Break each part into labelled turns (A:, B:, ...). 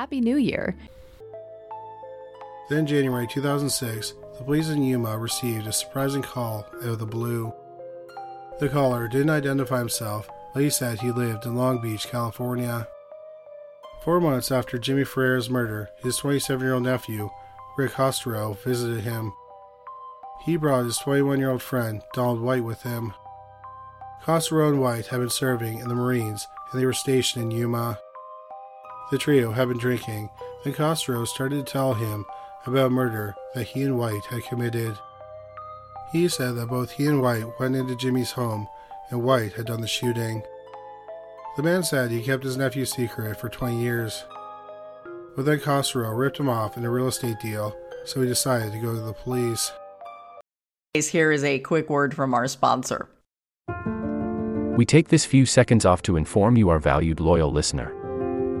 A: Happy New Year.
B: Then, January 2006, the police in Yuma received a surprising call out of the blue. The caller didn't identify himself, but he said he lived in Long Beach, California. Four months after Jimmy Ferrera's murder, his 27 year old nephew, Rick Castro, visited him. He brought his 21 year old friend, Donald White, with him. Castro and White had been serving in the Marines and they were stationed in Yuma. The trio had been drinking, and Castro started to tell him about murder that he and White had committed. He said that both he and White went into Jimmy's home and White had done the shooting. The man said he kept his nephew's secret for 20 years. But then Castro ripped him off in a real estate deal, so he decided to go to the police.
C: Here is a quick word from our sponsor.
D: We take this few seconds off to inform you, our valued loyal listener,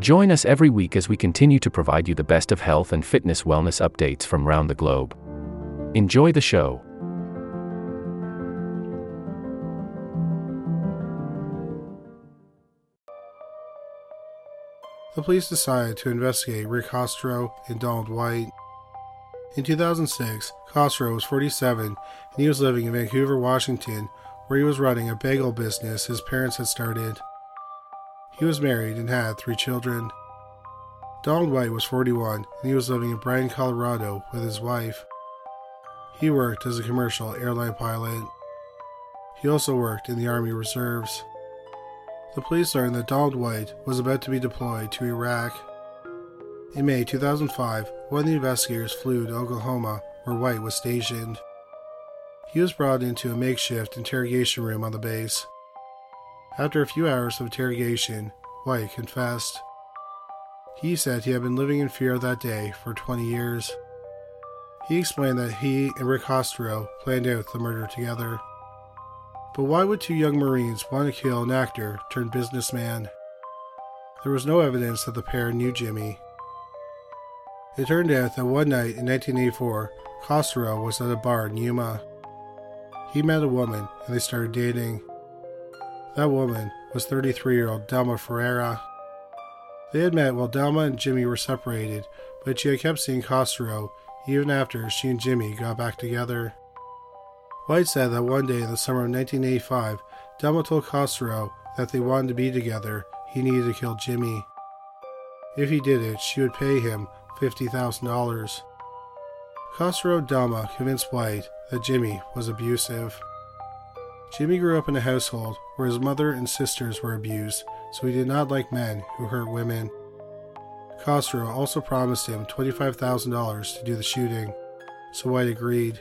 D: Join us every week as we continue to provide you the best of health and fitness wellness updates from around the globe. Enjoy the show.
B: The police decided to investigate Rick Castro and Donald White. In 2006, Castro was 47 and he was living in Vancouver, Washington, where he was running a bagel business his parents had started. He was married and had three children. Donald White was 41 and he was living in Bryan, Colorado with his wife. He worked as a commercial airline pilot. He also worked in the Army Reserves. The police learned that Donald White was about to be deployed to Iraq. In May 2005, one of the investigators flew to Oklahoma where White was stationed. He was brought into a makeshift interrogation room on the base. After a few hours of interrogation, White confessed. He said he had been living in fear that day for 20 years. He explained that he and Rick Castro planned out the murder together. But why would two young Marines want to kill an actor turned businessman? There was no evidence that the pair knew Jimmy. It turned out that one night in 1984, Castro was at a bar in Yuma. He met a woman and they started dating. That woman was 33 year old Delma Ferrera. They had met while Delma and Jimmy were separated, but she had kept seeing Castro even after she and Jimmy got back together. White said that one day in the summer of 1985, Delma told Castro that they wanted to be together, he needed to kill Jimmy. If he did it, she would pay him $50,000. Castro and Delma convinced White that Jimmy was abusive. Jimmy grew up in a household where his mother and sisters were abused, so he did not like men who hurt women. Castro also promised him $25,000 to do the shooting, so White agreed.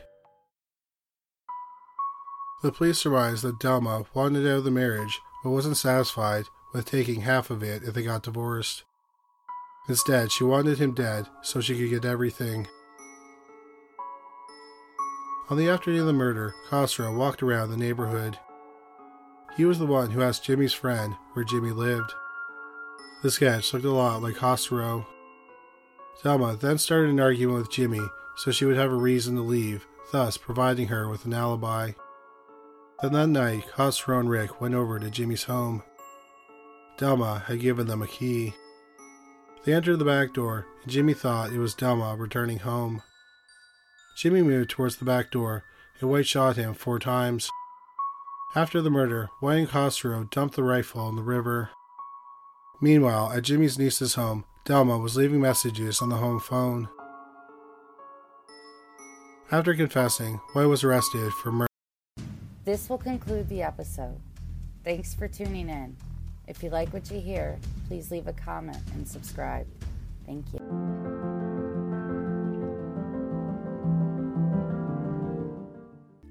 B: The police surmised that Delma wanted out of the marriage but wasn't satisfied with taking half of it if they got divorced. Instead, she wanted him dead so she could get everything. On the afternoon of the murder, Castro walked around the neighborhood. He was the one who asked Jimmy's friend where Jimmy lived. The sketch looked a lot like Castro. Delma then started an argument with Jimmy so she would have a reason to leave, thus providing her with an alibi. Then that night, Castro and Rick went over to Jimmy's home. Delma had given them a key. They entered the back door, and Jimmy thought it was Delma returning home. Jimmy moved towards the back door, and White shot him four times. After the murder, White and dumped the rifle in the river. Meanwhile, at Jimmy's niece's home, Delma was leaving messages on the home phone. After confessing, White was arrested for murder.
E: This will conclude the episode. Thanks for tuning in. If you like what you hear, please leave a comment and subscribe. Thank you.